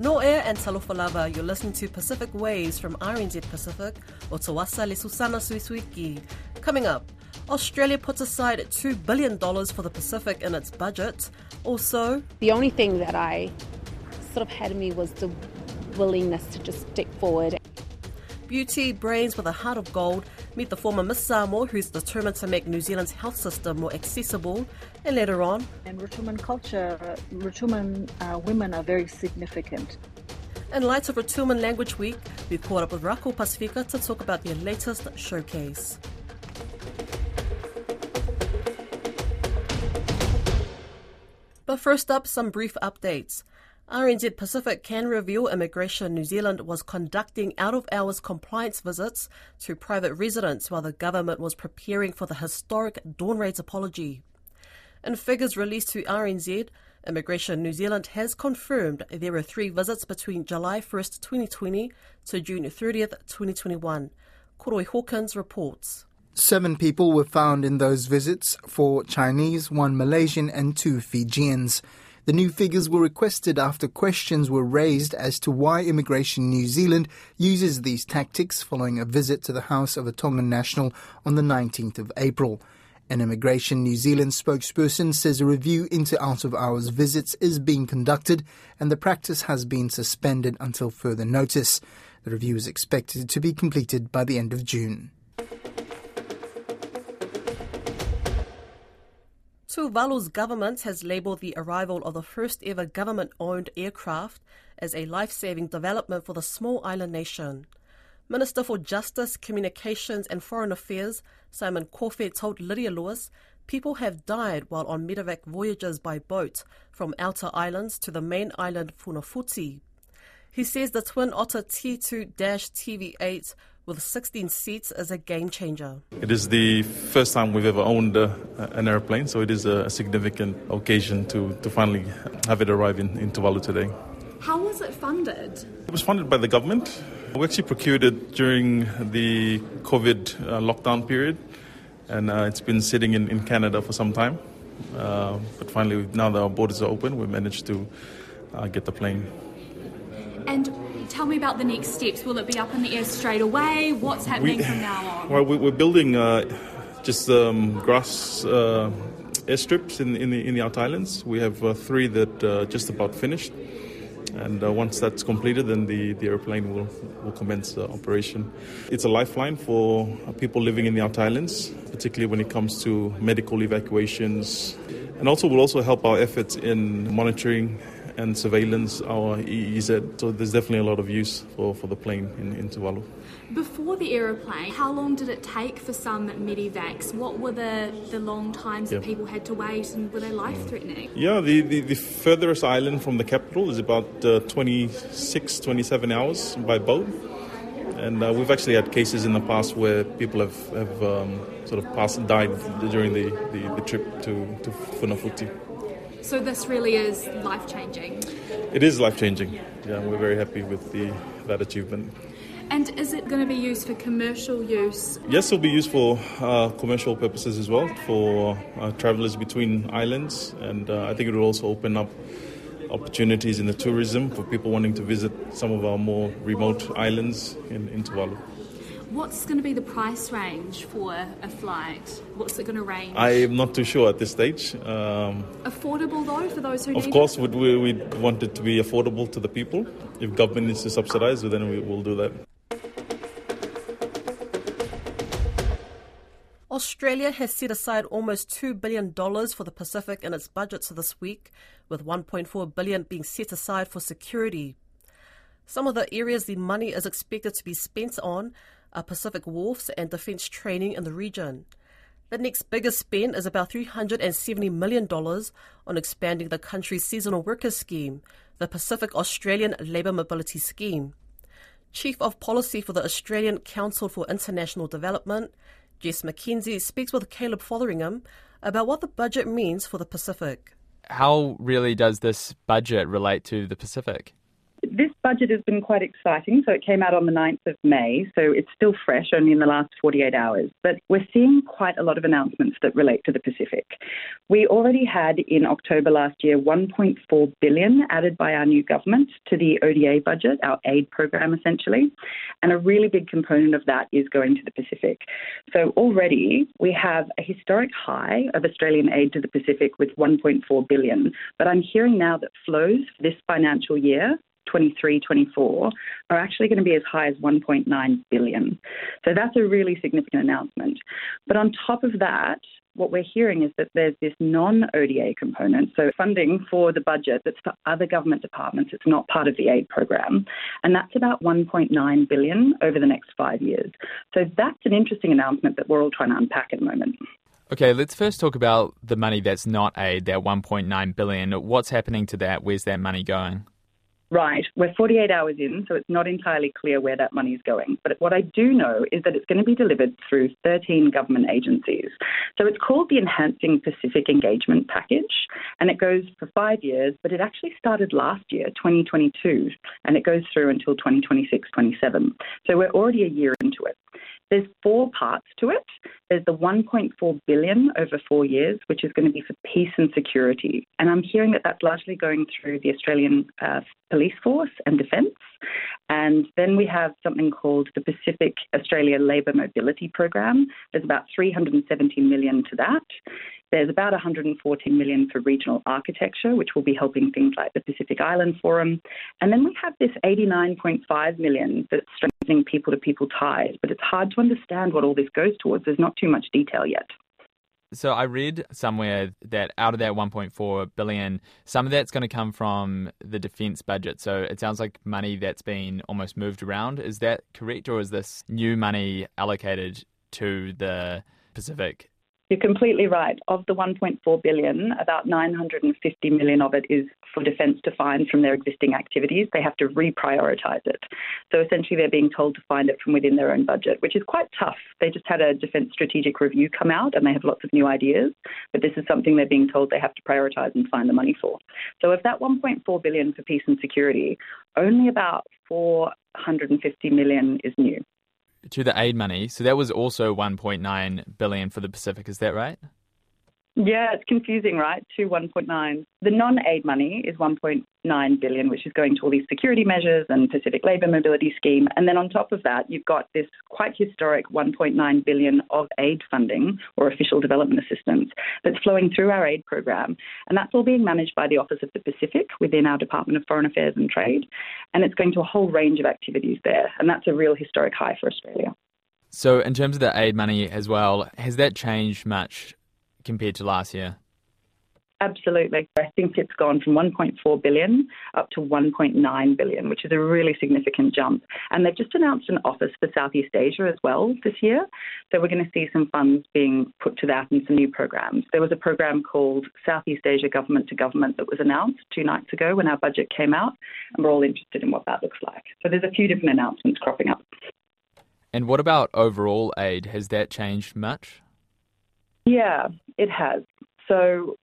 No air and Talofalava, you're listening to Pacific Waves from RNZ Pacific, or Tawasa Le Susana Suisuiki. Coming up, Australia puts aside $2 billion for the Pacific in its budget. Also, the only thing that I sort of had in me was the willingness to just step forward. Beauty, brains with a heart of gold, meet the former Miss Samoa who's determined to make New Zealand's health system more accessible. And later on, in Rotuman culture, Rotuman uh, women are very significant. In light of Rotuman Language Week, we caught up with Rako Pasefika to talk about their latest showcase. But first up, some brief updates. RNZ Pacific can reveal Immigration New Zealand was conducting out of hours compliance visits to private residents while the government was preparing for the historic Dawn Raids apology. In figures released to RNZ, Immigration New Zealand has confirmed there were three visits between July 1st, 2020 to June 30th, 2021. Koroi Hawkins reports. Seven people were found in those visits, four Chinese, one Malaysian, and two Fijians. The new figures were requested after questions were raised as to why Immigration New Zealand uses these tactics following a visit to the house of a Tongan national on the 19th of April. An Immigration New Zealand spokesperson says a review into out of hours visits is being conducted and the practice has been suspended until further notice. The review is expected to be completed by the end of June. Tuvalu's government has labelled the arrival of the first ever government owned aircraft as a life saving development for the small island nation. Minister for Justice, Communications and Foreign Affairs, Simon Kofe, told Lydia Lewis people have died while on medevac voyages by boat from outer islands to the main island Funafuti. He says the Twin Otter T2 TV8 with 16 seats is a game changer. It is the first time we've ever owned uh, an airplane, so it is a significant occasion to, to finally have it arrive in, in Tuvalu today. How was it funded? It was funded by the government. We actually procured it during the COVID uh, lockdown period, and uh, it's been sitting in, in Canada for some time. Uh, but finally, now that our borders are open, we managed to uh, get the plane. And tell me about the next steps. Will it be up in the air straight away? What's happening we, from now on? Well, we're building uh, just um, grass uh, airstrips in, in, the, in the outer islands. We have uh, three that uh, just about finished. And uh, once that's completed, then the, the airplane will, will commence uh, operation. It's a lifeline for people living in the Out islands, particularly when it comes to medical evacuations. And also will also help our efforts in monitoring and surveillance our EEZ. So there's definitely a lot of use for, for the plane in, in Tuvalu. Before the aeroplane, how long did it take for some medevacs? What were the, the long times that people had to wait and were they life threatening? Yeah, the, the, the, furthest island from the capital is about uh, 26, 27 hours by boat. And uh, we've actually had cases in the past where people have, have um, sort of passed, died during the, the, the trip to, to Funafuti. So this really is life changing. It is life changing. Yeah, we're very happy with the that achievement. And is it going to be used for commercial use? Yes, it'll be used for uh, commercial purposes as well, for uh, travelers between islands, and uh, I think it will also open up opportunities in the tourism for people wanting to visit some of our more remote islands in, in Tuvalu. What's going to be the price range for a flight? What's it going to range? I am not too sure at this stage. Um, affordable though for those who of need course, it? we we want it to be affordable to the people. If government needs to subsidize, then we will do that. Australia has set aside almost $2 billion for the Pacific in its budget this week, with 1.4 billion being set aside for security. Some of the areas the money is expected to be spent on are Pacific Wharfs and defence training in the region. The next biggest spend is about $370 million on expanding the country's seasonal workers scheme, the Pacific Australian Labour Mobility Scheme. Chief of Policy for the Australian Council for International Development, Jess McKenzie, speaks with Caleb Fotheringham about what the budget means for the Pacific. How really does this budget relate to the Pacific? This budget has been quite exciting. So it came out on the 9th of May, so it's still fresh, only in the last 48 hours. But we're seeing quite a lot of announcements that relate to the Pacific. We already had in October last year 1.4 billion added by our new government to the ODA budget, our aid program essentially, and a really big component of that is going to the Pacific. So already we have a historic high of Australian aid to the Pacific with 1.4 billion, but I'm hearing now that flows this financial year 23 24 are actually going to be as high as 1.9 billion. So that's a really significant announcement. But on top of that, what we're hearing is that there's this non ODA component, so funding for the budget that's for other government departments. It's not part of the aid program, and that's about 1.9 billion over the next five years. So that's an interesting announcement that we're all trying to unpack at the moment. Okay, let's first talk about the money that's not aid, that 1.9 billion. What's happening to that? Where's that money going? Right. We're 48 hours in, so it's not entirely clear where that money is going. But what I do know is that it's going to be delivered through 13 government agencies. So it's called the Enhancing Pacific Engagement Package, and it goes for five years, but it actually started last year, 2022, and it goes through until 2026 27. So we're already a year into it. There's four parts to it. There's the 1.4 billion over four years, which is going to be for peace and security, and I'm hearing that that's largely going through the Australian uh, Police Force and Defence. And then we have something called the Pacific Australia Labour Mobility Program. There's about 370 million to that. There's about 140 million for regional architecture, which will be helping things like the Pacific Island Forum. And then we have this 89.5 million that's strengthening people to people ties, but it's hard to understand what all this goes towards. There's not too much detail yet. So I read somewhere that out of that 1.4 billion, some of that's going to come from the defence budget. So it sounds like money that's been almost moved around. Is that correct, or is this new money allocated to the Pacific you're completely right. Of the 1.4 billion, about 950 million of it is for defence to find from their existing activities. They have to reprioritise it. So essentially, they're being told to find it from within their own budget, which is quite tough. They just had a defence strategic review come out, and they have lots of new ideas. But this is something they're being told they have to prioritise and find the money for. So of that 1.4 billion for peace and security, only about 450 million is new to the aid money. So that was also 1.9 billion for the Pacific. Is that right? Yeah, it's confusing, right? To 1.9. The non-aid money is 1.9 billion, which is going to all these security measures and Pacific Labour Mobility Scheme. And then on top of that, you've got this quite historic 1.9 billion of aid funding or official development assistance that's flowing through our aid program. And that's all being managed by the Office of the Pacific within our Department of Foreign Affairs and Trade. And it's going to a whole range of activities there. And that's a real historic high for Australia. So, in terms of the aid money as well, has that changed much compared to last year? Absolutely. I think it's gone from 1.4 billion up to 1.9 billion, which is a really significant jump. And they've just announced an office for Southeast Asia as well this year. So we're going to see some funds being put to that and some new programs. There was a program called Southeast Asia Government to Government that was announced two nights ago when our budget came out, and we're all interested in what that looks like. So there's a few different announcements cropping up. And what about overall aid? Has that changed much? Yeah, it has. So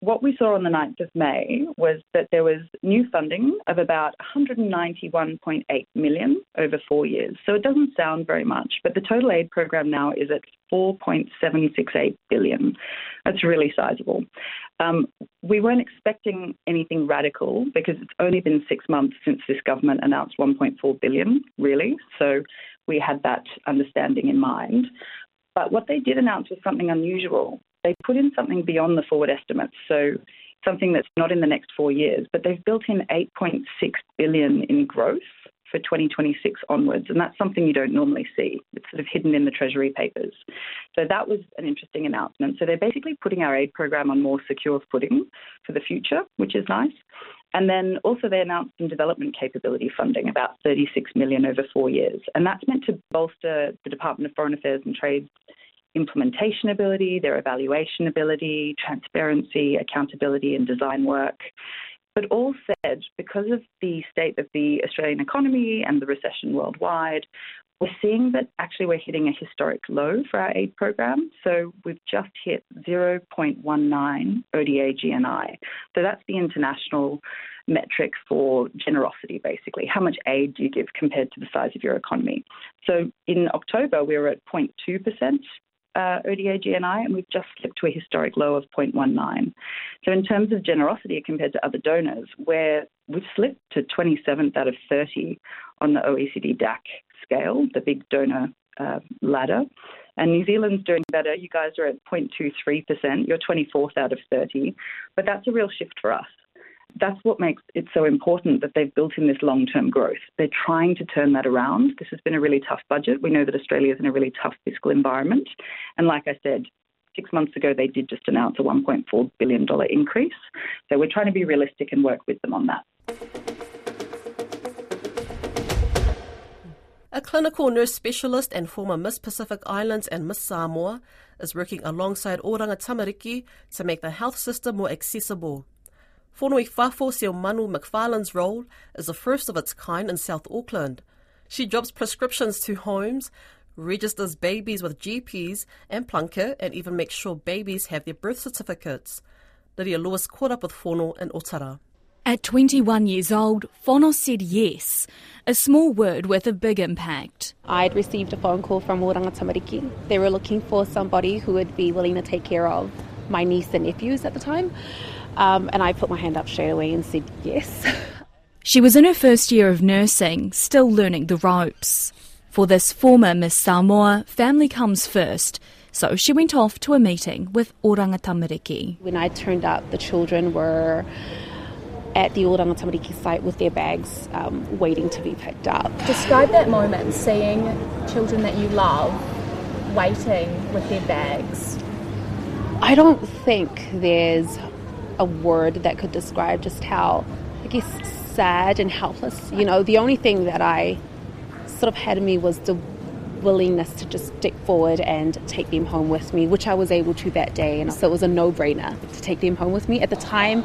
what we saw on the 9th of May was that there was new funding of about 191.8 million over four years. So it doesn't sound very much, but the total aid program now is at 4.768 billion. That's really sizable. Um, we weren't expecting anything radical because it's only been six months since this government announced 1.4 billion, really. So we had that understanding in mind. But what they did announce was something unusual. They put in something beyond the forward estimates, so something that's not in the next four years, but they've built in 8.6 billion in growth for 2026 onwards, and that's something you don't normally see. It's sort of hidden in the Treasury papers. So that was an interesting announcement. So they're basically putting our aid program on more secure footing for the future, which is nice. And then also they announced some development capability funding, about 36 million over four years. And that's meant to bolster the Department of Foreign Affairs and Trade implementation ability, their evaluation ability, transparency, accountability, and design work. But all said, because of the state of the Australian economy and the recession worldwide, we're seeing that actually we're hitting a historic low for our aid program. So we've just hit 0.19 ODA GNI. So that's the international metric for generosity, basically. How much aid do you give compared to the size of your economy? So in October, we were at 0.2% uh, ODA GNI, and we've just slipped to a historic low of 0.19. So in terms of generosity compared to other donors, where we've slipped to 27th out of 30 on the OECD DAC scale, the big donor uh, ladder. And New Zealand's doing better. You guys are at 0.23%. You're 24th out of 30. But that's a real shift for us. That's what makes it so important that they've built in this long term growth. They're trying to turn that around. This has been a really tough budget. We know that Australia is in a really tough fiscal environment. And like I said, six months ago, they did just announce a $1.4 billion increase. So we're trying to be realistic and work with them on that. A clinical nurse specialist and former Miss Pacific Islands and Miss Samoa is working alongside Oranga Tamariki to make the health system more accessible. Fonoifafo Seo Manu McFarlane's role is the first of its kind in South Auckland. She drops prescriptions to homes, registers babies with GPs and Plunket, and even makes sure babies have their birth certificates. Lydia Lewis caught up with Fono in Otara. At 21 years old, Fono said yes, a small word with a big impact. I'd received a phone call from Oranga Tamariki. They were looking for somebody who would be willing to take care of my niece and nephews at the time. Um, and I put my hand up straight away and said yes. She was in her first year of nursing, still learning the ropes. For this former Miss Samoa, family comes first, so she went off to a meeting with Oranga Tamariki. When I turned up, the children were at the Oranga Tamariki site with their bags um, waiting to be picked up. Describe that moment, seeing children that you love waiting with their bags. I don't think there's a word that could describe just how, I guess, sad and helpless. You know, the only thing that I sort of had in me was the willingness to just stick forward and take them home with me, which I was able to that day. And so it was a no brainer to take them home with me. At the time,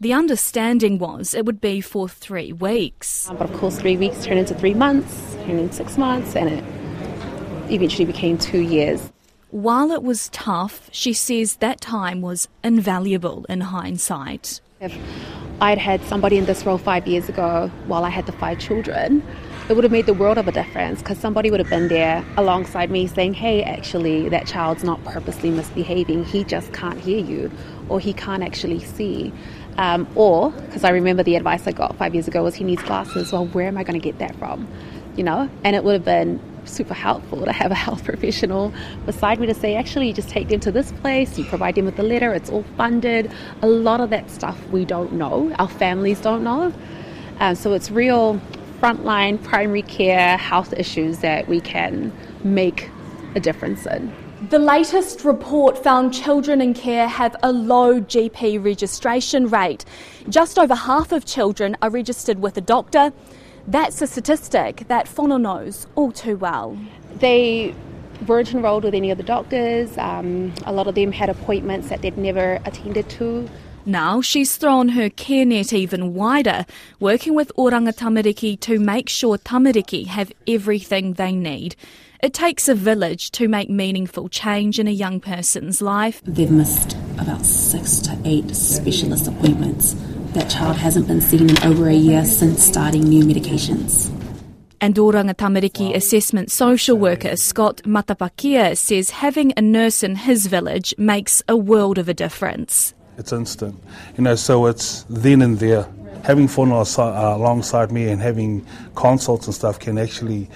the understanding was it would be for three weeks. Um, but of course, three weeks turned into three months, turned into six months, and it eventually became two years. While it was tough, she says that time was invaluable in hindsight. If I'd had somebody in this role five years ago while I had the five children, it would have made the world of a difference because somebody would have been there alongside me saying, hey, actually, that child's not purposely misbehaving. He just can't hear you or he can't actually see. Um, or, because I remember the advice I got five years ago was he needs glasses. Well, where am I going to get that from? You know? And it would have been super helpful to have a health professional beside me to say, actually, you just take them to this place, you provide them with the letter, it's all funded. A lot of that stuff we don't know, our families don't know. Um, so it's real frontline primary care health issues that we can make a difference in. The latest report found children in care have a low GP registration rate. Just over half of children are registered with a doctor. That's a statistic that Fono knows all too well. They weren't enrolled with any of the doctors. Um, a lot of them had appointments that they'd never attended to. Now she's thrown her care net even wider, working with Oranga Tamariki to make sure Tamariki have everything they need. It takes a village to make meaningful change in a young person's life. They've missed about six to eight specialist appointments that child hasn't been seen in over a year since starting new medications. And Oranga Tamariki assessment social worker Scott Matapakia says having a nurse in his village makes a world of a difference. It's instant, you know, so it's then and there. Having Fono uh, alongside me and having consults and stuff can actually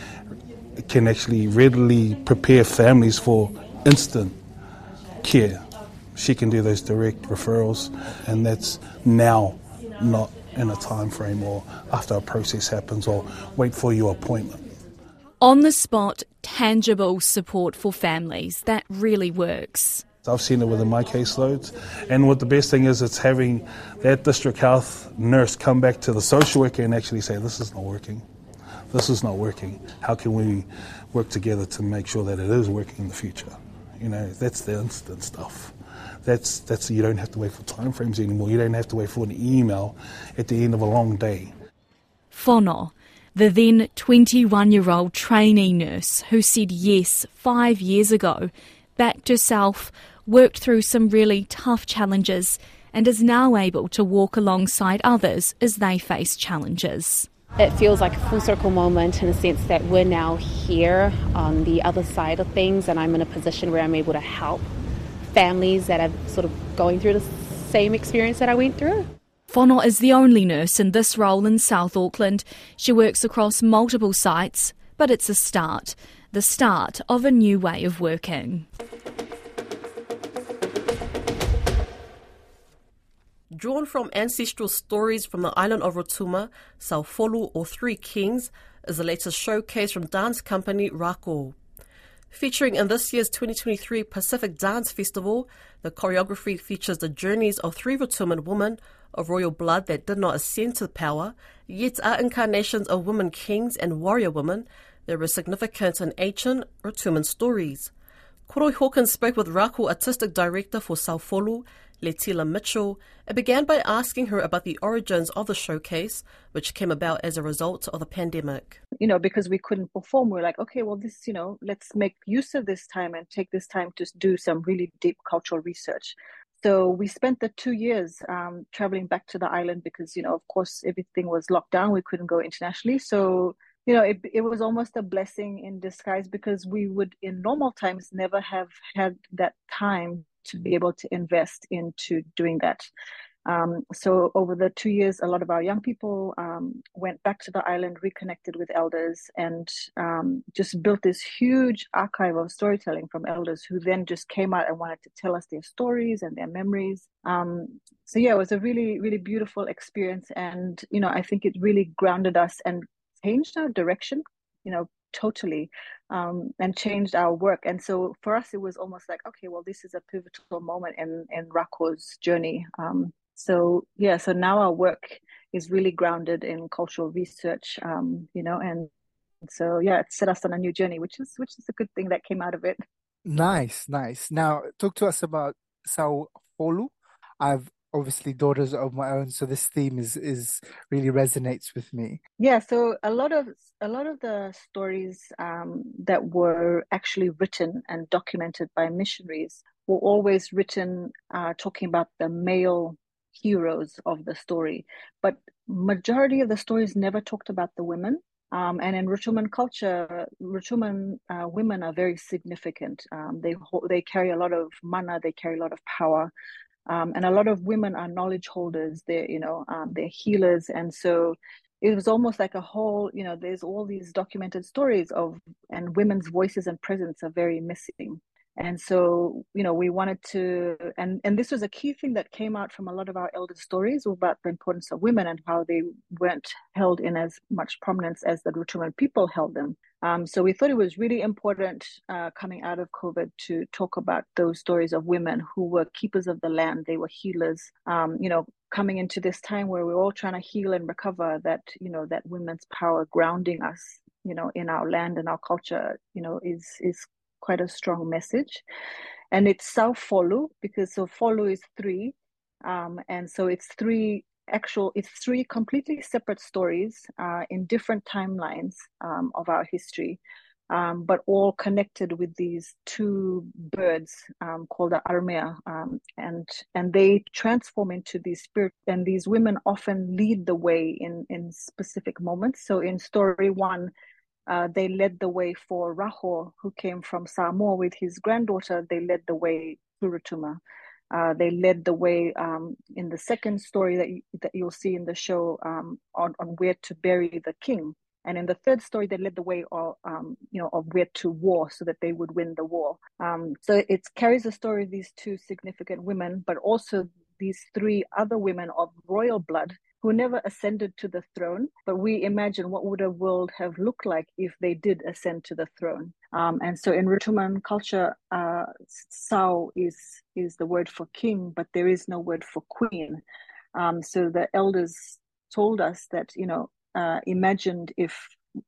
can actually readily prepare families for instant care. She can do those direct referrals, and that's now not in a time frame or after a process happens or wait for your appointment. On the spot, tangible support for families. That really works. I've seen it within my caseloads. And what the best thing is, it's having that district health nurse come back to the social worker and actually say, This is not working. This is not working. How can we work together to make sure that it is working in the future? You know, that's the instant stuff that's that's you don't have to wait for timeframes anymore. You don't have to wait for an email at the end of a long day. Fono, the then 21 year old trainee nurse who said yes five years ago, backed herself, worked through some really tough challenges, and is now able to walk alongside others as they face challenges. It feels like a full circle moment in the sense that we're now here on the other side of things, and I'm in a position where I'm able to help families that are sort of going through the same experience that I went through. Fono is the only nurse in this role in South Auckland. She works across multiple sites, but it's a start the start of a new way of working. Drawn from ancestral stories from the island of Rotuma, Sau Folu or Three Kings is the latest showcase from dance company Rako. Featuring in this year's 2023 Pacific Dance Festival, the choreography features the journeys of three Rotuman women of royal blood that did not ascend to power, yet are incarnations of women kings and warrior women there is significance in ancient Rotuman stories. Koroi Hawkins spoke with Rako Artistic Director for Sau Folu, Letila Mitchell, and began by asking her about the origins of the showcase, which came about as a result of the pandemic. You know, because we couldn't perform, we are like, okay, well, this, you know, let's make use of this time and take this time to do some really deep cultural research. So we spent the two years um, traveling back to the island because, you know, of course, everything was locked down. We couldn't go internationally. So you know it, it was almost a blessing in disguise because we would in normal times never have had that time to be able to invest into doing that. Um, so over the two years a lot of our young people um, went back to the island reconnected with elders and um, just built this huge archive of storytelling from elders who then just came out and wanted to tell us their stories and their memories. Um, so yeah it was a really really beautiful experience. And you know i think it really grounded us and changed our direction, you know, totally, um, and changed our work. And so for us, it was almost like, okay, well, this is a pivotal moment in in Rako's journey. Um, so yeah, so now our work is really grounded in cultural research, um, you know, and so yeah, it set us on a new journey, which is which is a good thing that came out of it. Nice, nice. Now talk to us about Sau Folu. I've obviously daughters of my own so this theme is is really resonates with me. Yeah so a lot of a lot of the stories um, that were actually written and documented by missionaries were always written uh, talking about the male heroes of the story. But majority of the stories never talked about the women. Um, and in Rotuman culture, Rotuman uh, women are very significant. Um, they they carry a lot of mana, they carry a lot of power, um, and a lot of women are knowledge holders. They're you know um, they're healers. And so it was almost like a whole you know there's all these documented stories of and women's voices and presence are very missing. And so you know we wanted to and and this was a key thing that came out from a lot of our elder stories about the importance of women and how they weren't held in as much prominence as the Rotuman people held them um, so we thought it was really important uh, coming out of covid to talk about those stories of women who were keepers of the land they were healers um, you know coming into this time where we're all trying to heal and recover that you know that women's power grounding us you know in our land and our culture you know is is quite a strong message. And it's Sau Folu because so follow is three. Um, and so it's three actual, it's three completely separate stories uh, in different timelines um, of our history. Um, but all connected with these two birds um, called the armea, um, and and they transform into these spirit. And these women often lead the way in in specific moments. So in story one, uh, they led the way for Raho, who came from Samoa with his granddaughter. They led the way to Rotuma. Uh, they led the way um, in the second story that, you, that you'll see in the show um, on, on where to bury the king. And in the third story, they led the way of, um, you know, of where to war so that they would win the war. Um, so it carries the story of these two significant women, but also these three other women of royal blood who never ascended to the throne, but we imagine what would a world have looked like if they did ascend to the throne. Um, and so in Rotuman culture, uh, Sau is is the word for king, but there is no word for queen. Um, so the elders told us that you know uh, imagined if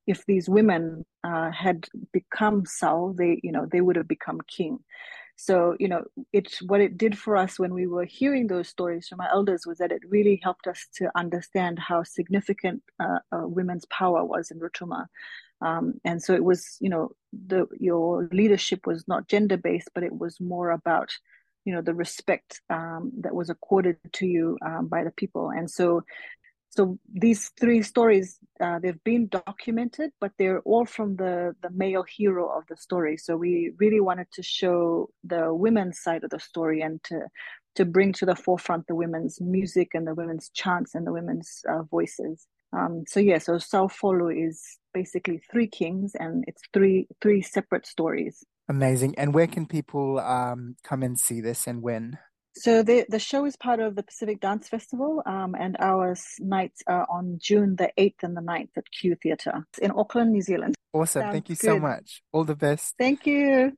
if these women uh, had become Sau, they you know they would have become king. So, you know, it's what it did for us when we were hearing those stories from our elders was that it really helped us to understand how significant uh, uh, women's power was in Rotuma. Um, and so it was, you know, the your leadership was not gender based, but it was more about you know the respect um, that was accorded to you um, by the people and so so these three stories uh, they've been documented but they're all from the the male hero of the story. So we really wanted to show the women's side of the story and to to bring to the forefront the women's music and the women's chants and the women's uh, voices. Um, so yeah so Sau Folu is basically three kings and it's three three separate stories. Amazing. And where can people um, come and see this and when so the the show is part of the Pacific Dance Festival, um, and our nights are on June the eighth and the 9th at Q Theatre in Auckland, New Zealand. Awesome! Sounds Thank you good. so much. All the best. Thank you.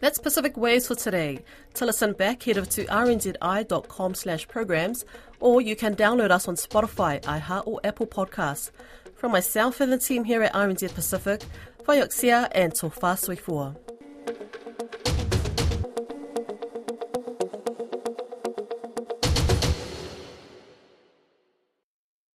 That's Pacific Waves for today. To listen back, head over to rnzi.com slash programs, or you can download us on Spotify, iHeart, or Apple Podcasts. From myself and the team here at RNZ Pacific, Vayoksia and Tofa Soifua.